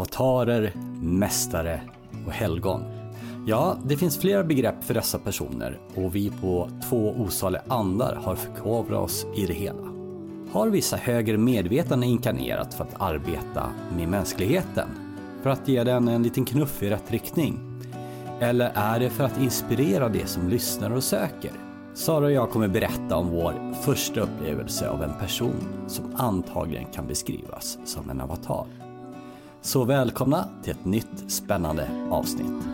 avatarer, mästare och helgon. Ja, det finns flera begrepp för dessa personer och vi på två osaliga andar har förkovrat oss i det hela. Har vissa högre medvetande inkarnerat för att arbeta med mänskligheten? För att ge den en liten knuff i rätt riktning? Eller är det för att inspirera de som lyssnar och söker? Sara och jag kommer berätta om vår första upplevelse av en person som antagligen kan beskrivas som en avatar. Så välkomna till ett nytt spännande avsnitt.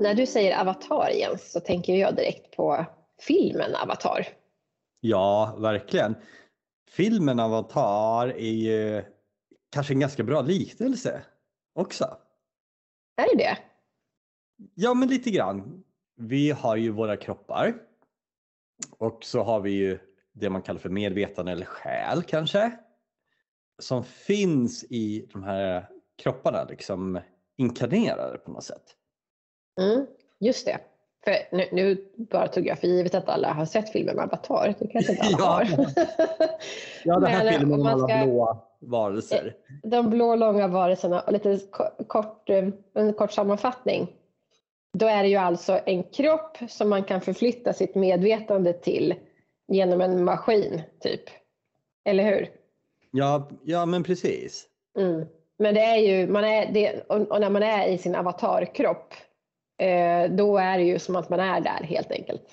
När du säger avatar Jens så tänker jag direkt på filmen Avatar. Ja, verkligen. Filmen Avatar är ju kanske en ganska bra liknelse också. Är det det? Ja, men lite grann. Vi har ju våra kroppar och så har vi ju det man kallar för medvetande eller själ kanske. Som finns i de här kropparna, liksom inkarnerade på något sätt. Mm, just det. För nu, nu, bara tog jag för givet att alla har sett filmen med Avatar. Det kanske inte alla ja. har. ja, den här Men, filmen om alla ska- blåa varelser. De blå långa varelserna och lite ko- kort, eh, en kort sammanfattning. Då är det ju alltså en kropp som man kan förflytta sitt medvetande till genom en maskin, typ. Eller hur? Ja, ja, men precis. Mm. Men det är ju, man är, det, och, när man är i sin avatarkropp, eh, då är det ju som att man är där helt enkelt.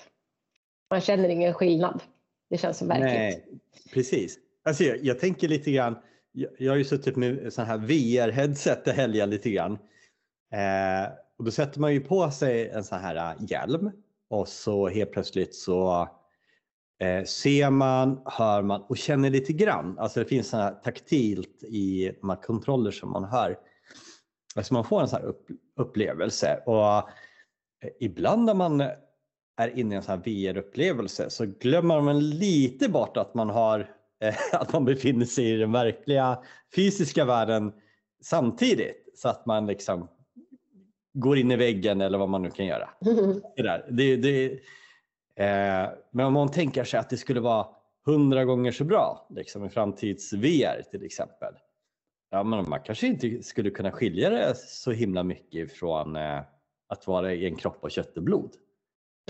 Man känner ingen skillnad. Det känns så verkligt. Nej, precis. Alltså jag, jag tänker lite grann, jag, jag har ju suttit med sån här VR-headset i helgen lite grann. Eh, och då sätter man ju på sig en sån här äh, hjälm och så helt plötsligt så eh, ser man, hör man och känner lite grann. Alltså det finns sån här taktilt i de här kontroller som man hör. Alltså man får en sån här upp, upplevelse och eh, ibland när man är inne i en sån här VR-upplevelse så glömmer man lite bort att man har eh, att man befinner sig i den verkliga fysiska världen samtidigt så att man liksom går in i väggen eller vad man nu kan göra. Det där. Det, det, eh, men om man tänker sig att det skulle vara hundra gånger så bra liksom i framtids-VR till exempel. Ja, men man kanske inte skulle kunna skilja det så himla mycket från eh, att vara i en kropp av kött och blod.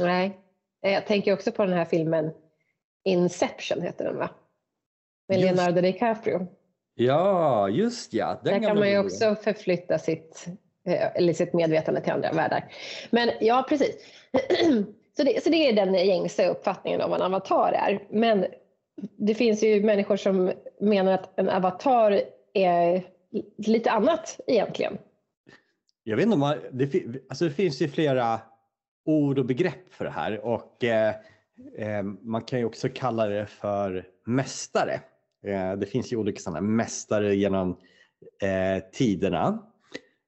Nej, Eh, jag tänker också på den här filmen Inception heter den va? Med Just. Leonardo DiCaprio. Ja, just ja. Den Där kan man ju också förflytta sitt, eller sitt medvetande till andra världar. Men ja, precis. Så det, så det är den gängse uppfattningen om vad en avatar är. Men det finns ju människor som menar att en avatar är lite annat egentligen. Jag vet inte om man, det, alltså det finns ju flera ord och begrepp för det här och eh, eh, man kan ju också kalla det för mästare. Eh, det finns ju olika sådana mästare genom eh, tiderna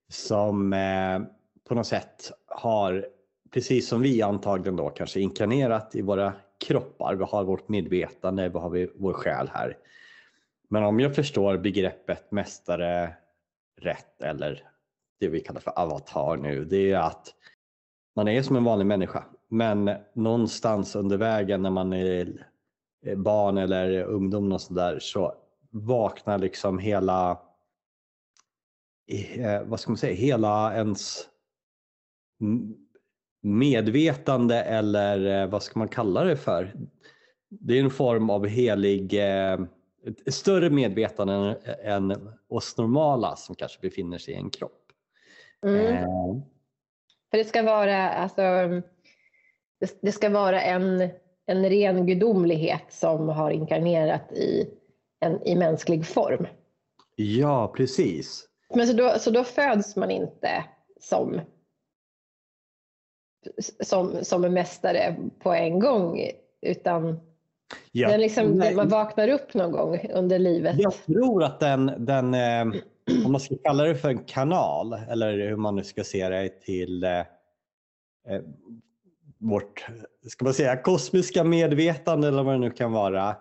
som eh, på något sätt har, precis som vi antagligen då kanske inkarnerat i våra kroppar. Vi har vårt medvetande, vi har vår själ här. Men om jag förstår begreppet mästare rätt eller det vi kallar för avatar nu, det är att man är som en vanlig människa. Men någonstans under vägen när man är barn eller ungdom och sådär så vaknar liksom hela eh, vad ska man säga, hela ens medvetande eller eh, vad ska man kalla det för? Det är en form av helig, eh, ett större medvetande än, oss normala som kanske befinner sig i en kropp. Mm. Eh, För det ska vara, alltså, det ska vara en, en ren gudomlighet som har inkarnerat i, en, i mänsklig form. Ja, precis. Men så då, så då föds man inte som, som, som en mästare på en gång utan Ja. den liksom, man vaknar upp någon gång under livet. Jag tror att den, den eh, om man ska kalla det för en kanal eller hur man nu ska se det till eh, eh, vårt, ska man säga kosmiska medvetande eller vad det nu kan vara,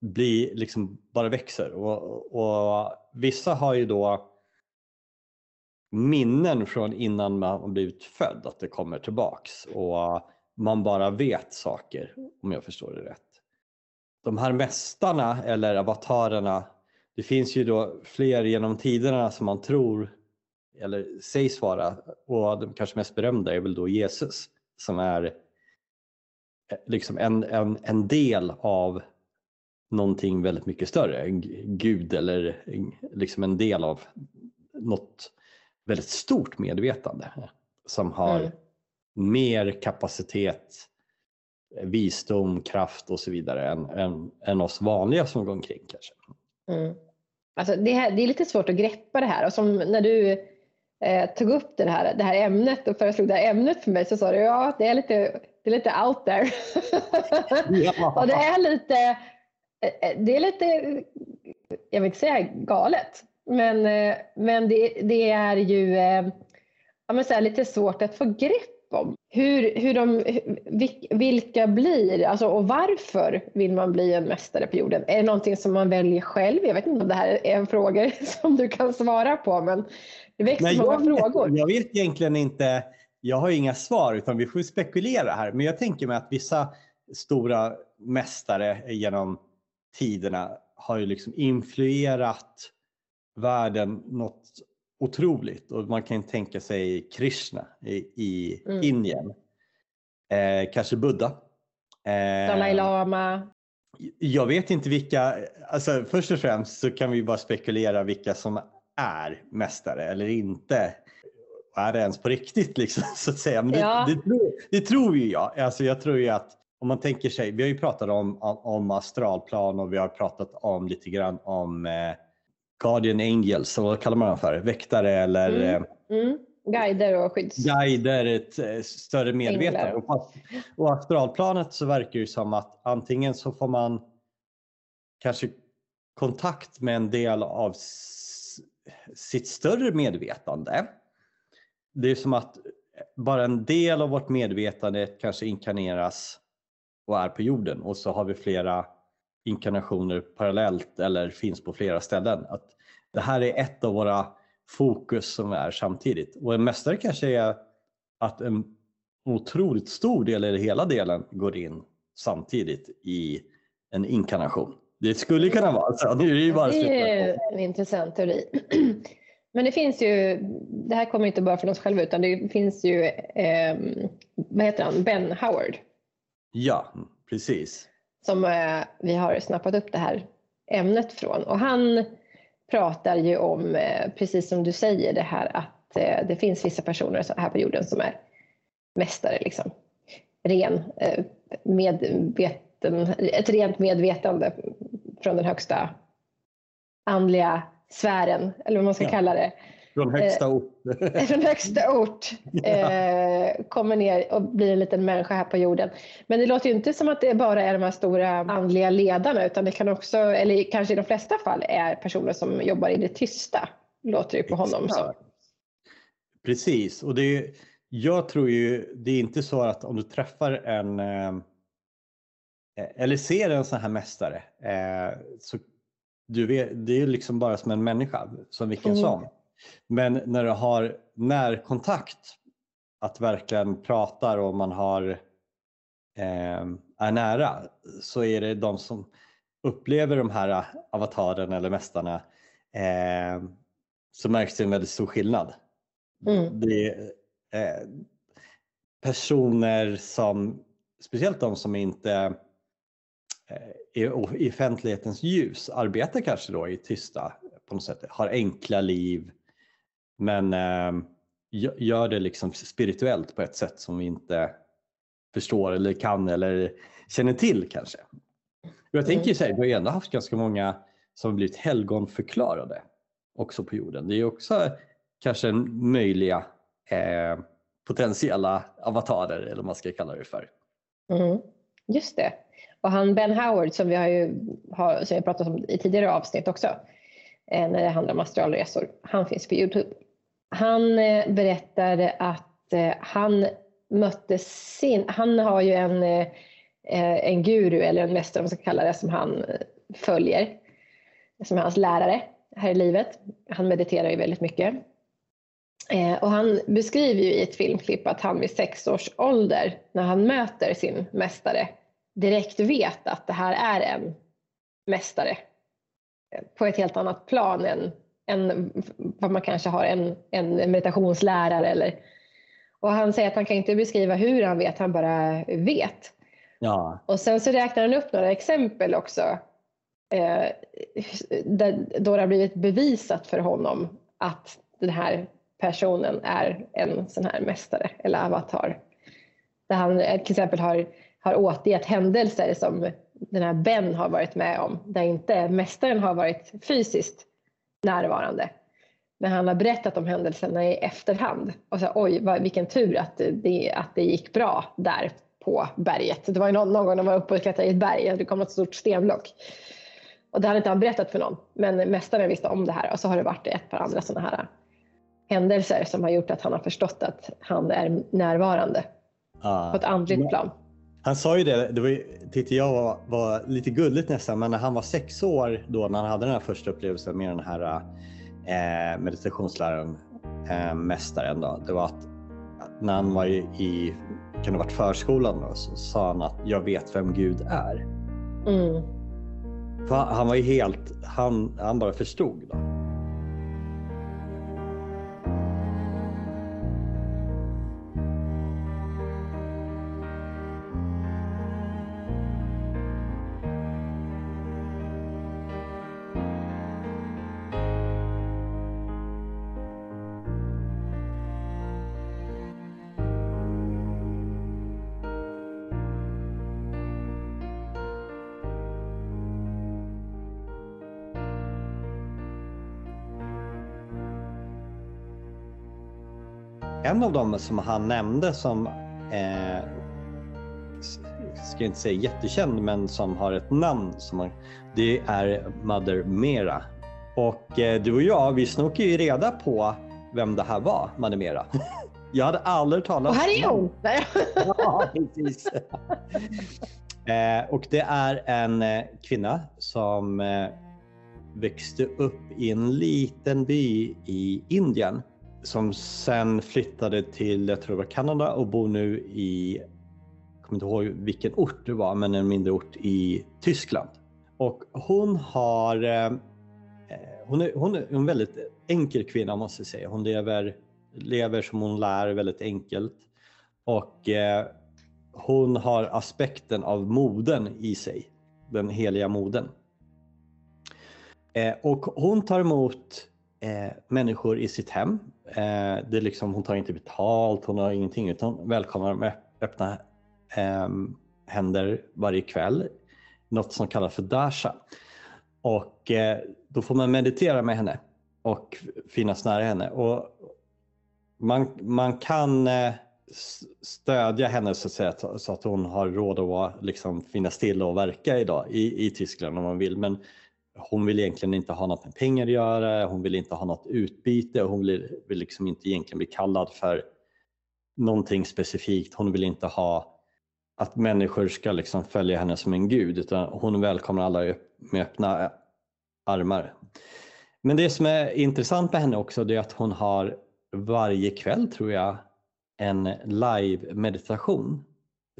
blir liksom bara växer. Och, och vissa har ju då minnen från innan man blivit född, att det kommer tillbaks och man bara vet saker om jag förstår det rätt. de här mästarna eller avatarerna, det finns ju då fler genom tiderna som man tror eller sägs vara och de kanske mest berömda är väl då Jesus som är eh, liksom en, en, en del av någonting väldigt mycket större, en gud eller liksom en del av något väldigt stort medvetande som har mm. mer kapacitet, visdom, kraft och så vidare än, än, än oss vanliga som går omkring kanske. Mm. Alltså det, här, det är lite svårt att greppa det här och som när du eh, tog upp det här, det här ämnet och föreslog det här ämnet för mig så sa du ja det är lite, det är lite out there. Ja. och det är lite, eh, det är lite, jag vill inte säga galet, men, eh, men det, det är ju eh, ja, men så här, lite svårt att få grepp om. Hur, hur de, vilka blir, alltså, och varför vill man bli en mästare på jorden? Är det någonting som man väljer själv? Jag vet inte om det här är en fråga som du kan svara på, men det växer Nej, många frågor. Vet, jag vet egentligen inte, jag har inga svar utan vi får spekulera här. Men jag tänker mig att vissa stora mästare genom tiderna har ju liksom influerat världen något otroligt och man kan tänka sig Krishna i, i mm. Indien. Eh, kanske Buddha. Eh, Dalai Lama. Jag vet inte vilka, alltså först och främst så kan vi bara spekulera vilka som är mästare eller inte. Är det ens på riktigt liksom, så att säga? Men det, ja. det, det, det, tror ju jag. Alltså jag tror ju att om man tänker sig, vi har ju pratat om, om astralplan och vi har pratat om lite grann om eh, Guardian Angels, vad kallar man dem för? Väktare eller mm. Eh, mm. Guider och skydds... Guider, ett eh, större medvetande. Och, och astralplanet så verkar det som att antingen så får man kanske kontakt med en del av sitt större medvetande. Det är som att bara en del av vårt medvetande kanske inkarneras och är på jorden och så har vi flera inkarnationer parallellt eller finns på flera ställen. Att det här är ett av våra fokus som är samtidigt. Och en mästare kanske är att en otroligt stor del eller hela delen går in samtidigt i en inkarnation. Det skulle kunna vara så. Nu är det, ju bara det är en intressant teori. Men det finns ju, det här kommer inte bara från oss själva utan det finns ju, eh, vad heter han, Ben Howard. Ja, precis som eh, vi har snappat upp det här ämnet från. Och han pratar ju om, eh, precis som du säger, det här att eh, det finns vissa personer här på jorden som är mästare. Liksom. Ren, medveten, ett rent medvetande från den högsta andliga sfären, eller vad man ska ja. kalla det. Från högsta ort. Eh, från högsta ort. Eh, kommer ner och blir en liten människa här på jorden. Men det låter ju inte som att det bara är de här stora andliga ledarna utan det kan också, eller kanske i de flesta fall, är personer som jobbar i det tysta. Låter det på honom som. Precis, och det är, jag tror ju, det är inte så att om du träffar en eh, eller ser en sån här mästare eh, så du vet, det är liksom bara som en människa, som vilken mm. som. Men när du har närkontakt, att verkligen pratar och man har, eh, är nära, så är det de som upplever de här avatarerna eller mästarna eh, så märks det en väldigt stor skillnad. Mm. Det är eh, personer som, speciellt de som inte eh, är i offentlighetens ljus, arbetar kanske då i tysta på något sätt, har enkla liv, men eh, gör det liksom spirituellt på ett sätt som vi inte förstår eller kan eller känner till kanske. Jag tänker så här, vi har ju ändå haft ganska många som blivit helgonförklarade också på jorden. Det är också kanske möjliga eh, potentiella avatarer eller vad man ska kalla det för. Mm, just det. Och han Ben Howard som vi har ju har, som jag pratat om i tidigare avsnitt också eh, när det handlar om astralresor. Han finns på Youtube. Han eh, berättade att eh, han mötte sin, han har ju en, eh, en guru eller en mästare, vad man ska kalla det, som han följer. Som är hans lärare här i livet. Han mediterar ju väldigt mycket. Och han beskriver ju i ett filmklipp att han vid sex års ålder, när han möter sin mästare, direkt vet att det här är en mästare på ett helt annat plan än, än vad man kanske har en, en meditationslärare eller och han säger att han kan inte beskriva hur han vet, han bara vet. Ja. Och sen så räknar han upp några exempel också eh, där, då det har blivit bevisat för honom att den här personen är en sån här mästare eller avatar. Där han till exempel har, har återgett händelser som den här Ben har varit med om, där inte mästaren har varit fysiskt närvarande. Men han har berättat om händelserna i efterhand och så oj, vad, vilken tur att det, att det gick bra där på berget. Det var ju någon, någon gång de var uppe och klättrade i ett berg och det kom ett stort stenblock. Och det hade inte han berättat för någon, men mästaren visste om det här och så har det varit ett par andra sådana här händelser som har gjort att han har förstått att han är närvarande Ja. på ett andligt plan. Han sa ju det, det var, tyckte jag var, var lite gulligt nästan, men när han var sex år då när han hade den här första upplevelsen med den här eh, meditationsläraren, eh, mästaren då, det var att när han var i, i kan det varit förskolan då, så sa han att jag vet vem Gud är. Mm. Han var ju helt, han, han bara förstod. Då. En av dem som han nämnde som, eh, ska inte säga jättekänd, men som har ett namn, som man, det är Mother Mera. Och eh, du och jag, vi snokade ju reda på vem det här var, Mother Mera. Jag hade aldrig talat Och här är hon! Ja, precis. eh, och det är en eh, kvinna som eh, växte upp i en liten by i Indien som sen flyttade till, jag tror det var Kanada och bor nu i, jag kommer inte ihåg vilken ort det var, men en mindre ort i Tyskland. Och hon har, eh, eh, hon är, hon är en väldigt enkel kvinna måste jag säga. Hon lever, lever som hon lär väldigt enkelt. Och eh, hon har aspekten av moden i sig, den heliga moden. Och hon tar emot eh, människor i sitt hem. Eh, det är liksom, hon tar inte betalt, hon har ingenting utan välkomnar med öppna eh, händer varje kväll. Något som kallas för dasha. Och eh, då får man meditera med henne och finnas nära henne. Och man, man kan eh, stödja henne så att, säga, så- så att hon har råd att vara, liksom, finnas till och verka idag i, i Tyskland om man vill. Men hon vill egentligen inte ha något med pengar att göra, hon vill inte ha något utbyte och hon vill, vill liksom inte egentligen bli kallad för någonting specifikt. Hon vill inte ha att människor ska liksom följa henne som en gud utan hon välkomnar alla med öppna armar. Men det som är intressant med henne också det är att hon har varje kväll tror jag en live meditation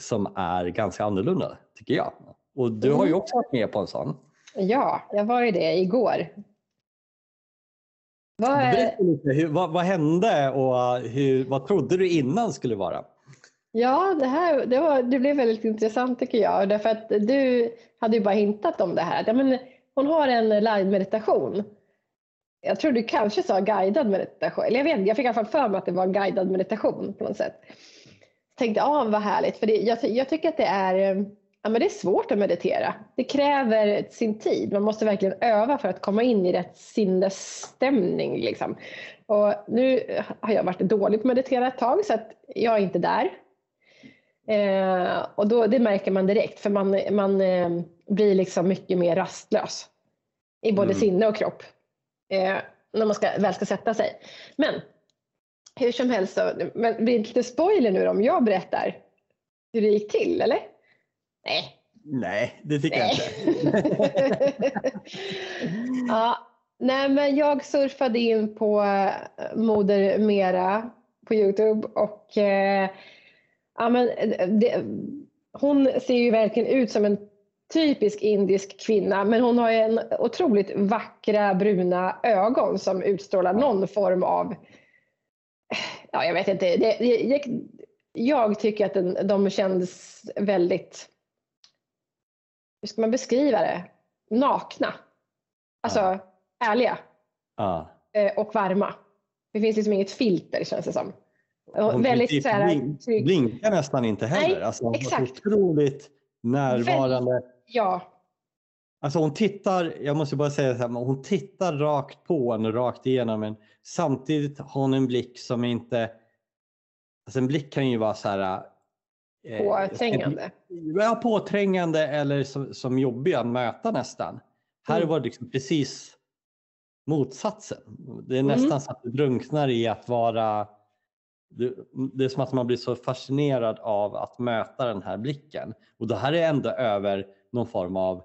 som är ganska annorlunda tycker jag. Och du har ju också varit med på en sån. Ja, jag var ju det igår. Vad Berätta lite, hur, vad, vad hände och hur, vad trodde du innan skulle vara? ja, det här det, var, det blev väldigt intressant tycker jag. Därför att du hade ju bara hintat om det här. Ja, men hon har en live-meditation. Jag tror du kanske sa guidad meditation. Eller jag vet jag fick i alla fall för mig att det var guidad meditation på något sätt. Jag tänkte, ja vad härligt. För det, jag, jag tycker att det är, eh, ja, men det är svårt att meditera. Det kräver sin tid. Man måste verkligen öva för att komma in i rätt sinnesstämning. Liksom. Och nu har jag varit dålig på att meditera ett tag så att jag är inte där. Eh, och då, det märker man direkt för man, man eh, blir liksom mycket mer rastlös. I både Mm. sinne och kropp. Eh, när man ska, väl ska sätta sig. Men hur som helst, så, men blir det lite spoiler nu om jag berättar hur det gick till eller? Nej. Nej, det tycker jag Nej. inte. ja, nej, men jag surfade in på eh, Moder Mera på Youtube och eh, ja, men det, hon ser ju verkligen ut som en typisk indisk kvinna men hon har ju en otroligt vackra bruna ögon som utstrålar någon form av, ja jag vet inte, det, det, jag tycker att den, de känns väldigt, hur ska man beskriva det, nakna. Alltså ja. ärliga. Ja. Eh, och varma. Det finns liksom inget filter känns det som. Hon väldigt, så här, blink, blinkar nästan inte heller. Nej, alltså, hon exakt. otroligt närvarande. Väldigt, ja. Alltså hon tittar, jag måste bara säga så här, hon tittar rakt på en, rakt igenom en. Samtidigt har hon en blick som inte, alltså en blick kan ju vara så här. Eh, påträngande. Ja, påträngande eller som, som jobbig att möta nästan. Här mm. var det liksom precis motsatsen. Det är nästan mm. så att du drunknar i att vara det, det, är som att man blir så fascinerad av att möta den här blicken. Och det här är ändå över någon form av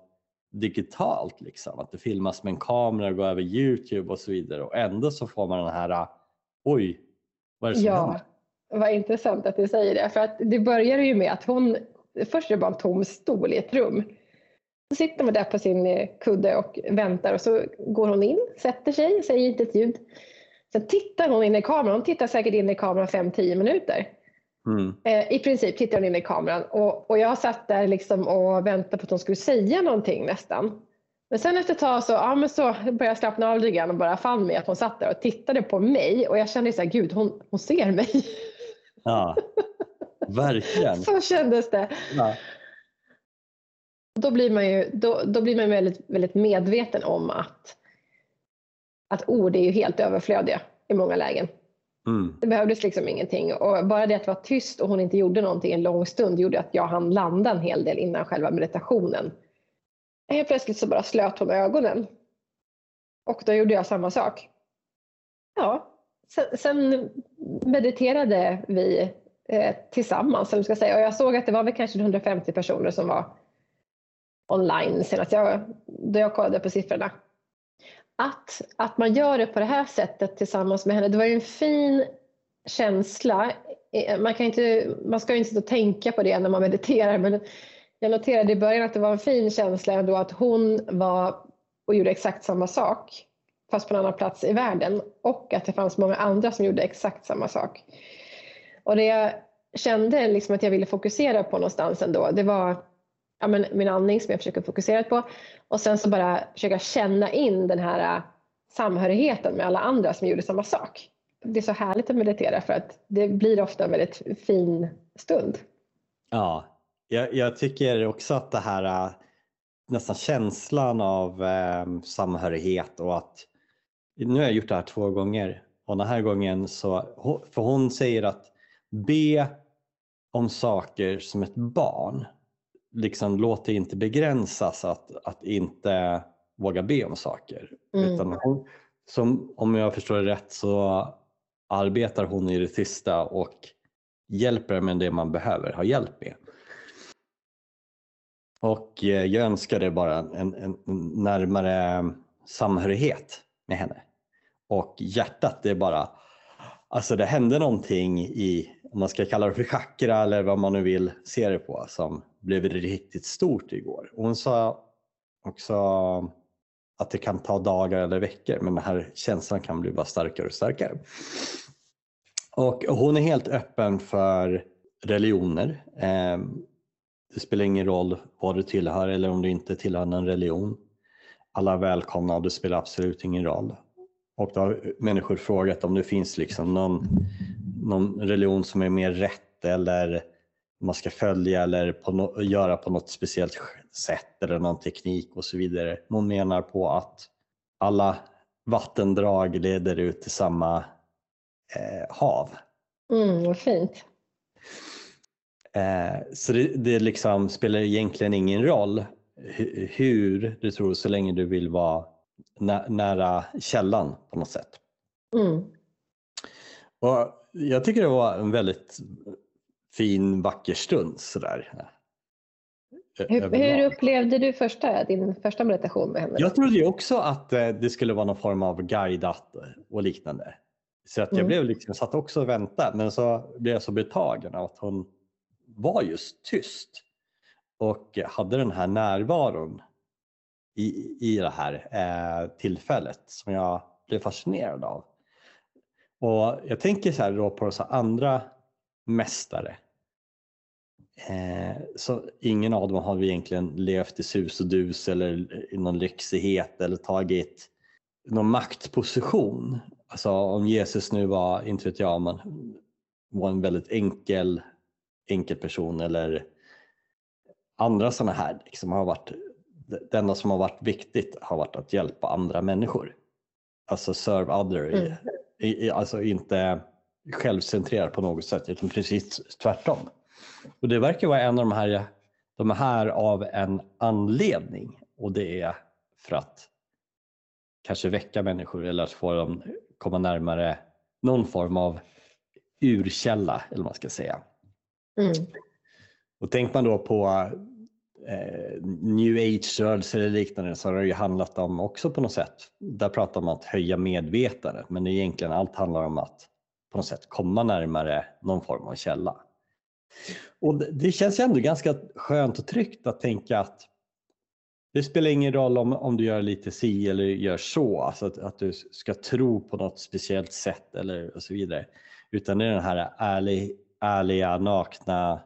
digitalt, liksom. att det filmas med en kamera, går över Youtube och så vidare och ändå så får man den här, oj, vad är det som ja, händer? Vad intressant att du säger det, för att det börjar ju med att hon, först är det bara en tom stol i ett rum. Så sitter man där på sin eh, kudde och väntar och så går hon in, sätter sig, säger inte ett ljud. Sen tittar hon in i kameran, hon tittar säkert in i kameran 5-10 minuter. Mm. Eh, I princip tittar hon in i kameran och, och jag satt där liksom och väntade på att hon skulle säga någonting nästan. Men sen efter ett tag så, ja, men så började jag slappna av lite grann och bara fann mig att hon satt där och tittade på mig och jag kände så här, gud hon, hon ser mig. Ja, verkligen. så kändes det. Ja. Då blir man ju då, då blir man väldigt, väldigt medveten om att att ord är ju helt överflödiga i många lägen. Mm. Det behövdes liksom ingenting och bara det att vara tyst och hon inte gjorde någonting en lång stund gjorde att jag hann landa en hel del innan själva meditationen. Helt plötsligt så bara slöt hon ögonen. Och då gjorde jag samma sak. Ja, sen, sen mediterade vi eh, tillsammans, eller ska säga. och jag såg att det var väl kanske 150 personer som var online senast jag, då jag kollade på siffrorna att, att man gör det på det här sättet tillsammans med henne, det var ju en fin känsla. Eh, man, kan inte, man ska ju inte sitta och tänka på det när man mediterar men jag noterade i början att det var en fin känsla ändå att hon var och gjorde exakt samma sak fast på en annan plats i världen och att det fanns många andra som gjorde exakt samma sak. Och det jag kände liksom att jag ville fokusera på någonstans ändå, det var ja, men min andning som jag försöker fokusera på och sen så bara försöka känna in den här äh, samhörigheten med alla andra som gjorde samma sak. Det är så härligt att meditera för att det blir ofta en väldigt fin stund. Ja, jag, jag tycker också att det här äh, nästan känslan av eh, samhörighet och att nu har jag gjort det här två gånger och den här gången så, för hon säger att be om saker som ett barn liksom låt det inte begränsas att, att inte våga be om saker. Mm. Utan hon, som, om jag förstår det rätt så arbetar hon i det tysta och hjälper med det man behöver ha hjälp med. Och eh, jag önskade bara en, en, närmare samhörighet med henne. Och hjärtat det är bara, alltså det hände någonting i, om man ska kalla det för chakra eller vad man nu vill se det på, som blev riktigt stort igår. Och hon sa också att det kan ta dagar eller veckor men den här känslan kan bli bara starkare och starkare. Och hon är helt öppen för religioner. Ehm, det spelar ingen roll vad du tillhör eller om du inte tillhör någon religion. Alla är välkomna och det spelar absolut ingen roll. Och då har människor frågat om det finns liksom någon, någon religion som är mer rätt eller man ska följa eller på no göra på något speciellt sätt eller någon teknik och så vidare. Hon menar på att alla vattendrag leder ut till samma eh, hav. Mm, vad fint. Eh, så det, det liksom spelar egentligen ingen roll hur du tror så länge du vill vara nä nära källan på något sätt. Mm. Och jag tycker det var en väldigt fin vacker stund sådär. Hur, hur, upplevde du första, din första meditation med henne? Jag trodde också att eh, det skulle vara någon form av guidat och liknande. Så att jag mm. blev liksom, satt också och väntade men så blev jag så betagen av att hon var just tyst. och hade den här närvaron i, i det här eh, tillfället som jag blev fascinerad av. Och jag tänker så här då på så andra mästare. Eh, så ingen av dem har egentligen levt i sus och dus eller i någon lyxighet eller tagit någon maktposition. Alltså om Jesus nu var, inte vet jag, man var en väldigt enkel, enkel person eller andra sådana här liksom har varit det enda som har varit viktigt har varit att hjälpa andra människor. Alltså serve other, mm. i, i, alltså inte självcentrerad på något sätt utan precis tvärtom. Och det verkar vara en av de här, de är här av en anledning och det är för att kanske väcka människor eller att få dem komma närmare någon form av urkälla eller vad man ska säga. Mm. Och tänker man då på eh, new age-rörelser eller liknande så har det ju handlat om också på något sätt, där pratar man om att höja medvetandet men egentligen allt handlar om att på något sätt komma närmare någon form av källa. Och det, det känns ju ändå ganska skönt och tryggt att tänka att det spelar ingen roll om, om du gör lite si eller gör så, alltså att, att du ska tro på något speciellt sätt eller och så vidare. Utan det är den här ärlig, ärliga, nakna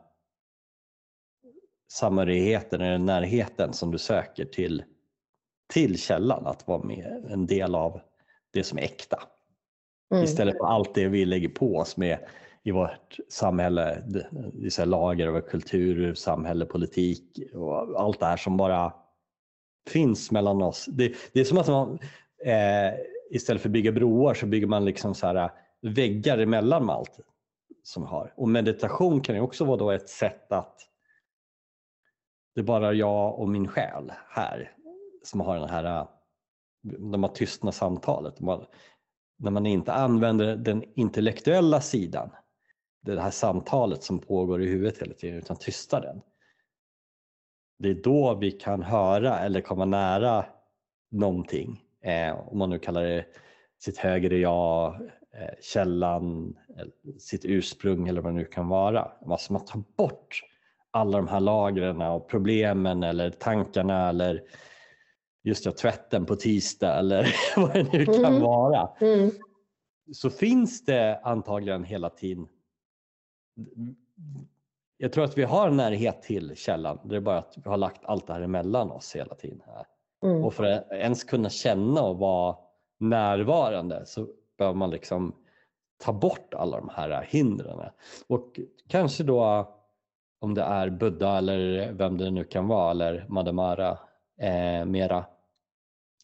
samhörigheten eller närheten som du söker till, till källan, att vara med en del av det som är äkta. Mm. Istället för allt det vi lägger på oss med i vårt samhälle, vissa lager av kultur, samhälle, politik och allt det här som bara finns mellan oss. Det, det är som att man eh, istället för att bygga broar så bygger man liksom så här väggar emellan allt som har. Och meditation kan ju också vara då ett sätt att det är bara jag och min själ här som har den här, äh, de har tystna samtalet. De när man inte använder den intellektuella sidan, det här samtalet som pågår i huvudet hela tiden, utan tystar den. Det är då vi kan höra eller komma nära någonting, eh, om man nu kallar det sitt högre jag, eh, källan, eh, sitt ursprung eller vad det nu kan vara. Alltså man tar bort alla de här lagren och problemen eller tankarna eller just det, tvätten på tisdag eller vad det nu kan mm. vara. Mm. Så finns det antagligen hela tiden jag tror att vi har närhet till källan. Det är bara att vi har lagt allt det här emellan oss hela tiden. här. Mm. Och för att ens kunna känna och vara närvarande så behöver man liksom ta bort alla de här hindren. Och kanske då om det är Buddha eller vem det nu kan vara eller Madamara eh, mera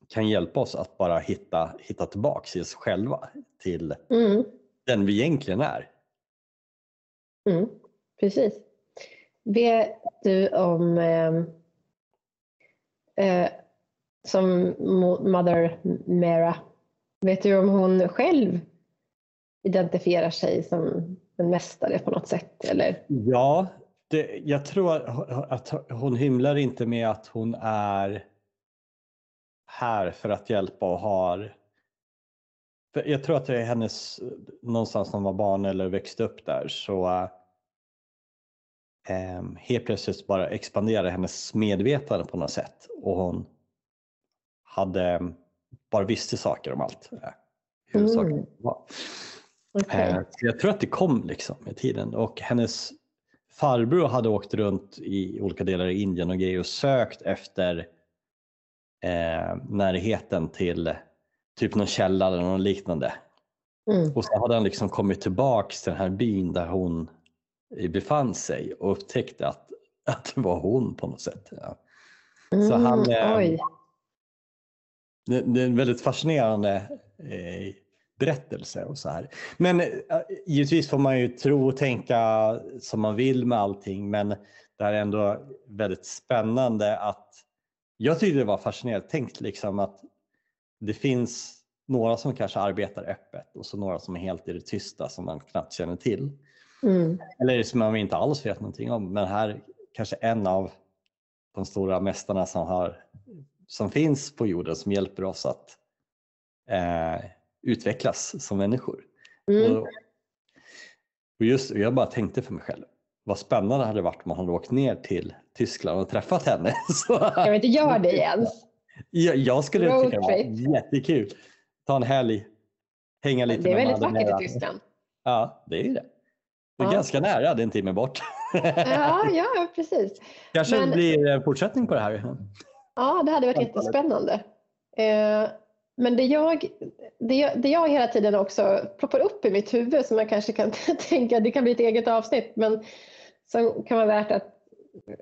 kan hjälpa oss att bara hitta, hitta tillbaks i oss själva till mm. den vi egentligen är. Mm, precis. Vet du om eh, eh, som Mother Mera, vet du om hon själv identifierar sig som en mästare på något sätt? Eller? Ja, det, jag tror att hon hymlar inte med att hon är här för att hjälpa och har jag tror att det är hennes, någonstans när hon var barn eller växte upp där så eh, helt plötsligt bara expanderade hennes medvetande på något sätt och hon hade bara visste saker om allt. Eh, hur mm. saker var. Okay. Eh, jag tror att det kom liksom med tiden och hennes farbror hade åkt runt i olika delar i Indien och grejer och sökt efter eh, närheten till typ någon källa eller något liknande. Mm. Och så hade han liksom kommit tillbaks till den här byn där hon befann sig och upptäckte att, att det var hon på något sätt. Ja. Mm, så han, eh, det, det, är en väldigt fascinerande eh, berättelse och så här. Men eh, givetvis får man ju tro och tänka som man vill med allting men det är ändå väldigt spännande att jag tyckte det var fascinerande tänkt liksom att det finns några som kanske arbetar öppet och så några som är helt i det tysta som man knappt känner till. Mm. Eller som man inte alls vet någonting om. Men här kanske en av de stora mästarna som, har, som finns på jorden som hjälper oss att eh, utvecklas som människor. Mm. Och, och just, jag bara tänkte för mig själv, vad spännande det hade varit om man hade åkt ner till Tyskland och träffat henne. Så, vi inte göra det ens? jag, jag skulle Road tycka det var jättekul. Ta en helg, hänga lite Det är med väldigt vackert i Tyskland. Ja, det är ju det. Det är Ja. ganska nära, det är en timme bort. Ja, ja precis. Kanske Men- blir en fortsättning på det här. Ja, det hade varit jättespännande. Men det jag, det, jag, det jag hela tiden också ploppar upp i mitt huvud som jag kanske kan tänka, det kan bli ett eget avsnitt, men som kan vara värt att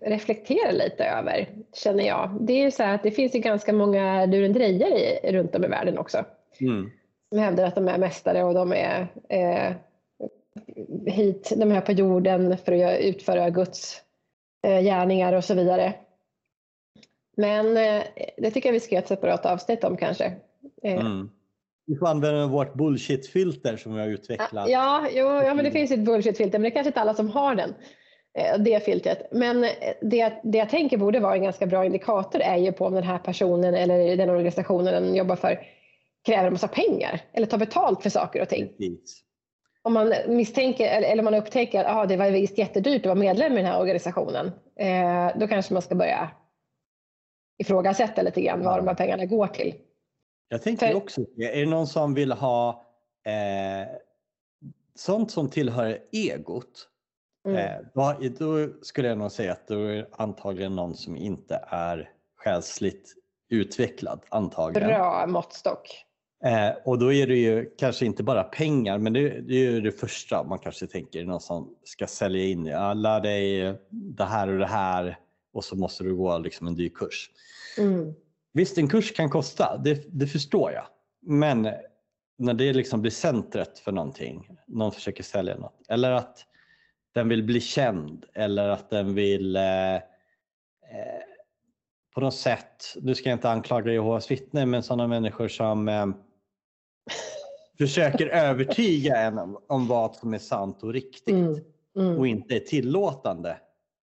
reflektera lite över, känner jag. Det är ju så här att det finns ju ganska många lurendrejare runt om i världen också. Mm. Som hävdar att de är mästare och de är eh, hit, de är här på jorden för att utföra Guds eh, gärningar och så vidare. Men eh, det tycker jag vi ska göra ett separat avsnitt om kanske. Eh, Mm. Vi får använda vårt bullshit-filter som vi har utvecklat. Ja, jo, ja, men det finns ju ett bullshit-filter, men det är kanske inte alla som har den. eh, Det filtret. Men eh, det, det jag tänker borde vara en ganska bra indikator är ju på om den här personen eller den organisationen den jobbar för kräver en massa pengar eller tar betalt för saker och ting. Precis. Om man misstänker eller, eller man upptäcker att ah, det var visst jättedyrt att vara medlem i den här organisationen, eh, då kanske man ska börja ifrågasätta lite grann vad Ja. de här pengarna går till. Jag tänker För- också, är det någon som vill ha eh, sånt som tillhör egot? Mm. Eh, då, skulle jag nog säga att då är antagligen någon som inte är själsligt utvecklad. Antagligen. Bra måttstock. Eh, och då är det ju kanske inte bara pengar, men det, det är ju det första man kanske tänker. Någon som ska sälja in, ja, lär dig det här och det här och så måste du gå liksom en dyr kurs. Mm. Visst, en kurs kan kosta, det, det förstår jag. Men när det liksom blir centret för någonting, någon försöker sälja något, eller att den vill bli känd eller att den vill eh, eh, på något sätt, nu ska jag inte anklaga Jehovas vittnen, men sådana människor som eh, försöker övertyga en om, om vad som är sant och riktigt Mm. Mm. och inte är tillåtande.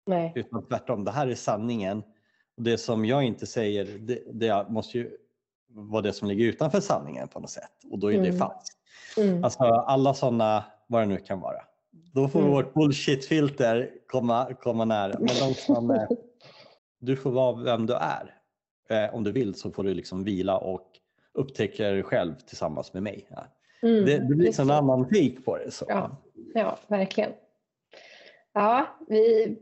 Nej. Utan tvärtom, det här är sanningen. Det som jag inte säger, det, det måste ju vara det som ligger utanför sanningen på något sätt. Och då är det Mm. falskt. Mm. Alltså alla sådana, vad det nu kan vara. Då får Mm. vårt bullshit-filter komma, komma nära. Men de som, eh, du får vara vem du är. Eh, om du vill så får du liksom vila och upptäcka dig själv tillsammans med mig. Ja. Mm. Det, det blir en annan take på det. Så. Ja. Ja, verkligen. Ja, vi,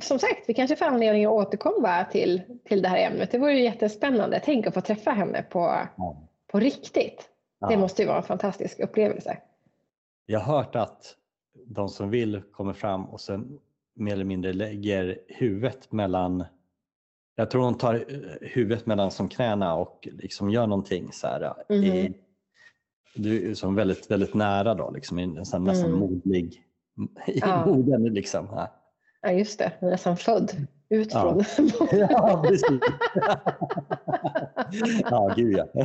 som sagt, vi kanske får anledning att återkomma till, till det här ämnet. Det vore ju jättespännande. Tänk att få träffa henne på, Ja. på riktigt. Det Ja. måste ju vara en fantastisk upplevelse. Jag har hört att de som vill kommer fram och sen mer eller mindre lägger huvudet mellan jag tror hon tar eh, huvudet mellan som knäna och liksom gör någonting så här. eh, I, du är som väldigt, väldigt nära då, liksom, i en sån nästan Mm. modlig i Ja. moden. Liksom. Ja. Ja, just det. Är nästan född ut Ja. från... ja, precis. ja, gud ja.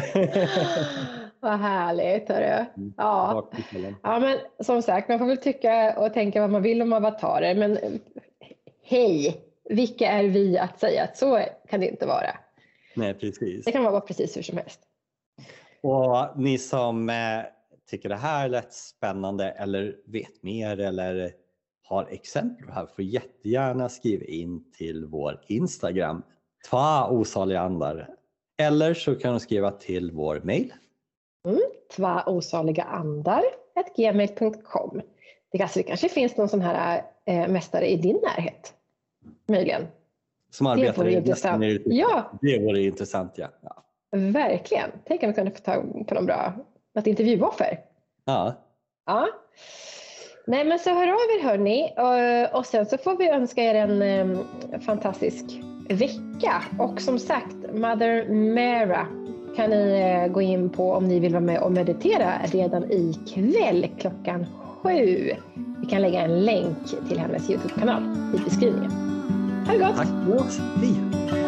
Vad härligt. Hörru. Mm. Ja. Ja, men som sagt, man får väl tycka och tänka vad man vill om avatarer. Men hej, vilka är vi att säga att så kan det inte vara? Nej, precis. Det kan vara precis hur som helst. Och ni som eh, tycker det här lät spännande eller vet mer eller har exempel här får jättegärna skriva in till vår Instagram, tva osaliga andar. Eller så kan de skriva till vår mail. Tva osaliga andar gmail.com. Det kanske, det kanske finns någon sån här eh, mästare i din närhet. Möjligen. Som arbetar i intressant. Västern- Ja, Det vore intressant ja. ja. verkligen. Tänk om vi kunde få ta på någon bra, något intervjuoffer. ja. Ja. Nej men så hör av er hörni och, och sen så får vi önska er en ehm, fantastisk vecka. Och som sagt, Mother Mera kan ni eh, gå in på om ni vill vara med och meditera redan ikväll klockan sju. Vi kan lägga en länk till hennes Youtube-kanal i beskrivningen. Ha det gott! Tack. Hej!